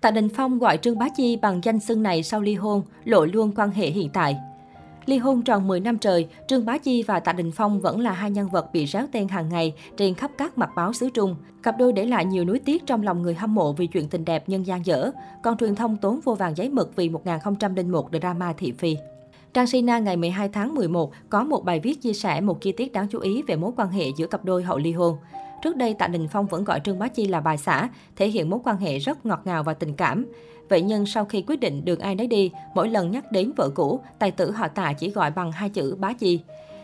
Tạ Đình Phong gọi Trương Bá Chi bằng danh xưng này sau ly hôn, lộ luôn quan hệ hiện tại. Ly hôn tròn 10 năm trời, Trương Bá Chi và Tạ Đình Phong vẫn là hai nhân vật bị ráo tên hàng ngày trên khắp các mặt báo xứ Trung. Cặp đôi để lại nhiều nuối tiếc trong lòng người hâm mộ vì chuyện tình đẹp nhân gian dở, còn truyền thông tốn vô vàng giấy mực vì 1001 drama thị phi. Trang Sina ngày 12 tháng 11 có một bài viết chia sẻ một chi tiết đáng chú ý về mối quan hệ giữa cặp đôi hậu ly hôn. Trước đây, Tạ Đình Phong vẫn gọi Trương Bá Chi là bà xã, thể hiện mối quan hệ rất ngọt ngào và tình cảm. Vậy nhưng sau khi quyết định đường ai nấy đi, mỗi lần nhắc đến vợ cũ, tài tử họ Tạ chỉ gọi bằng hai chữ Bá Chi.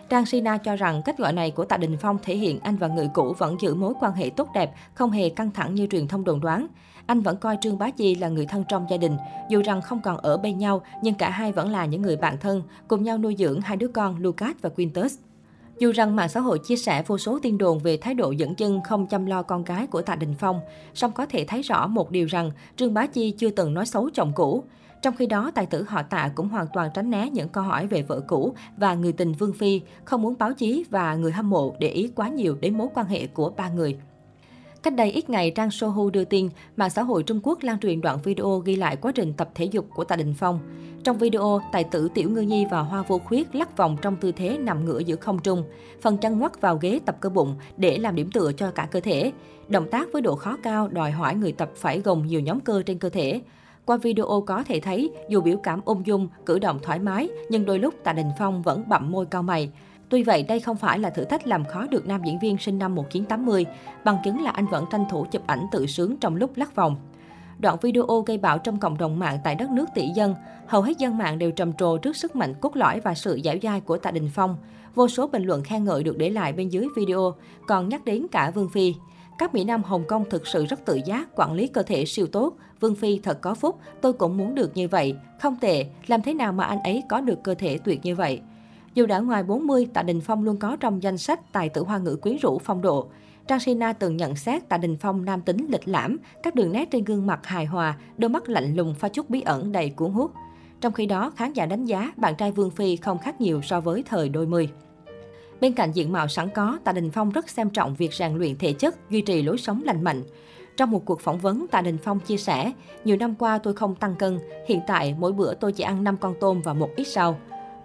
Trang Sina cho rằng cách gọi này của Tạ Đình Phong thể hiện anh và người cũ vẫn giữ mối quan hệ tốt đẹp, không hề căng thẳng như truyền thông đồn đoán. Anh vẫn coi Trương Bá Chi là người thân trong gia đình, dù rằng không còn ở bên nhau nhưng cả hai vẫn là những người bạn thân, cùng nhau nuôi dưỡng hai đứa con Lucas và Quintus. Dù rằng mạng xã hội chia sẻ vô số tin đồn về thái độ dẫn chân không chăm lo con gái của Tạ Đình Phong, song có thể thấy rõ một điều rằng Trương Bá Chi chưa từng nói xấu chồng cũ. Trong khi đó, tài tử họ Tạ cũng hoàn toàn tránh né những câu hỏi về vợ cũ và người tình Vương Phi, không muốn báo chí và người hâm mộ để ý quá nhiều đến mối quan hệ của ba người. Cách đây ít ngày, trang Sohu đưa tin, mạng xã hội Trung Quốc lan truyền đoạn video ghi lại quá trình tập thể dục của Tạ Đình Phong. Trong video, tài tử Tiểu Ngư Nhi và Hoa Vô Khuyết lắc vòng trong tư thế nằm ngửa giữa không trung. Phần chân ngoắt vào ghế tập cơ bụng để làm điểm tựa cho cả cơ thể. Động tác với độ khó cao đòi hỏi người tập phải gồng nhiều nhóm cơ trên cơ thể. Qua video có thể thấy, dù biểu cảm ung dung, cử động thoải mái, nhưng đôi lúc Tạ Đình Phong vẫn bậm môi cao mày. Tuy vậy, đây không phải là thử thách làm khó được nam diễn viên sinh năm 1980, bằng chứng là anh vẫn tranh thủ chụp ảnh tự sướng trong lúc lắc vòng. Đoạn video gây bão trong cộng đồng mạng tại đất nước tỷ dân. Hầu hết dân mạng đều trầm trồ trước sức mạnh cốt lõi và sự dẻo dai của Tạ Đình Phong. Vô số bình luận khen ngợi được để lại bên dưới video, còn nhắc đến cả Vương Phi. Các Mỹ Nam Hồng Kông thực sự rất tự giác, quản lý cơ thể siêu tốt. Vương Phi thật có phúc, tôi cũng muốn được như vậy. Không tệ, làm thế nào mà anh ấy có được cơ thể tuyệt như vậy? Dù đã ngoài 40, Tạ Đình Phong luôn có trong danh sách tài tử hoa ngữ quyến rũ phong độ. Trang Sina từng nhận xét Tạ Đình Phong nam tính lịch lãm, các đường nét trên gương mặt hài hòa, đôi mắt lạnh lùng pha chút bí ẩn đầy cuốn hút. Trong khi đó, khán giả đánh giá bạn trai Vương Phi không khác nhiều so với thời đôi mươi. Bên cạnh diện mạo sẵn có, Tạ Đình Phong rất xem trọng việc rèn luyện thể chất, duy trì lối sống lành mạnh. Trong một cuộc phỏng vấn, Tạ Đình Phong chia sẻ, nhiều năm qua tôi không tăng cân, hiện tại mỗi bữa tôi chỉ ăn 5 con tôm và một ít rau.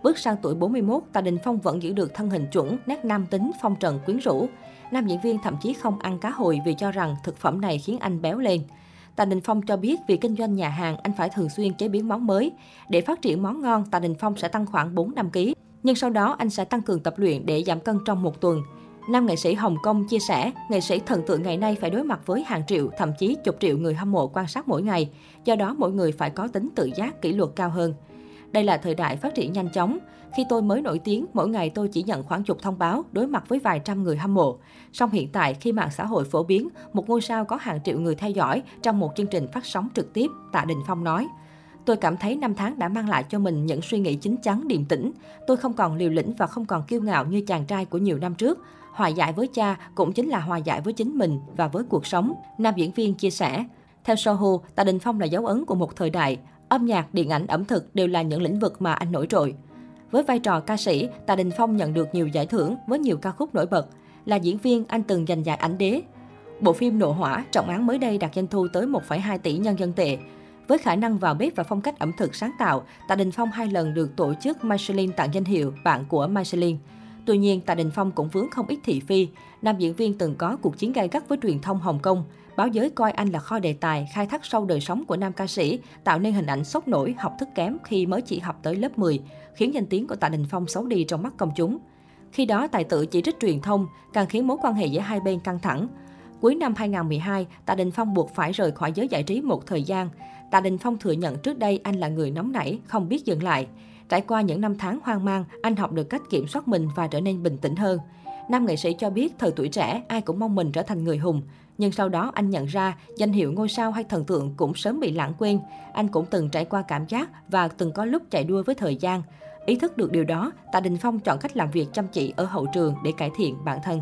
Bước sang tuổi 41, Tạ Đình Phong vẫn giữ được thân hình chuẩn, nét nam tính, phong trần quyến rũ. Nam diễn viên thậm chí không ăn cá hồi vì cho rằng thực phẩm này khiến anh béo lên. Tạ Đình Phong cho biết vì kinh doanh nhà hàng, anh phải thường xuyên chế biến món mới. Để phát triển món ngon, Tạ Đình Phong sẽ tăng khoảng 4-5 kg. Nhưng sau đó anh sẽ tăng cường tập luyện để giảm cân trong một tuần. Nam nghệ sĩ Hồng Kông chia sẻ, nghệ sĩ thần tượng ngày nay phải đối mặt với hàng triệu, thậm chí chục triệu người hâm mộ quan sát mỗi ngày. Do đó, mỗi người phải có tính tự giác, kỷ luật cao hơn. Đây là thời đại phát triển nhanh chóng. Khi tôi mới nổi tiếng, mỗi ngày tôi chỉ nhận khoảng chục thông báo đối mặt với vài trăm người hâm mộ. Song hiện tại, khi mạng xã hội phổ biến, một ngôi sao có hàng triệu người theo dõi trong một chương trình phát sóng trực tiếp, Tạ Đình Phong nói. Tôi cảm thấy năm tháng đã mang lại cho mình những suy nghĩ chín chắn, điềm tĩnh. Tôi không còn liều lĩnh và không còn kiêu ngạo như chàng trai của nhiều năm trước. Hòa giải với cha cũng chính là hòa giải với chính mình và với cuộc sống. Nam diễn viên chia sẻ. Theo Soho, Tạ Đình Phong là dấu ấn của một thời đại. Âm nhạc, điện ảnh, ẩm thực đều là những lĩnh vực mà anh nổi trội. Với vai trò ca sĩ, Tạ Đình Phong nhận được nhiều giải thưởng với nhiều ca khúc nổi bật. Là diễn viên, anh từng giành giải ảnh đế. Bộ phim Nộ Hỏa, trọng án mới đây đạt doanh thu tới 1,2 tỷ nhân dân tệ. Với khả năng vào bếp và phong cách ẩm thực sáng tạo, Tạ Đình Phong hai lần được tổ chức Michelin tặng danh hiệu bạn của Michelin. Tuy nhiên, Tạ Đình Phong cũng vướng không ít thị phi. Nam diễn viên từng có cuộc chiến gay gắt với truyền thông Hồng Kông. Báo giới coi anh là kho đề tài, khai thác sâu đời sống của nam ca sĩ, tạo nên hình ảnh sốc nổi, học thức kém khi mới chỉ học tới lớp 10, khiến danh tiếng của Tạ Đình Phong xấu đi trong mắt công chúng. Khi đó, tài tử chỉ trích truyền thông, càng khiến mối quan hệ giữa hai bên căng thẳng. Cuối năm 2012, Tạ Đình Phong buộc phải rời khỏi giới giải trí một thời gian. Tạ Đình Phong thừa nhận trước đây anh là người nóng nảy, không biết dừng lại. Trải qua những năm tháng hoang mang, anh học được cách kiểm soát mình và trở nên bình tĩnh hơn. Nam nghệ sĩ cho biết thời tuổi trẻ ai cũng mong mình trở thành người hùng. Nhưng sau đó anh nhận ra danh hiệu ngôi sao hay thần tượng cũng sớm bị lãng quên. Anh cũng từng trải qua cảm giác và từng có lúc chạy đua với thời gian. Ý thức được điều đó, Tạ Đình Phong chọn cách làm việc chăm chỉ ở hậu trường để cải thiện bản thân.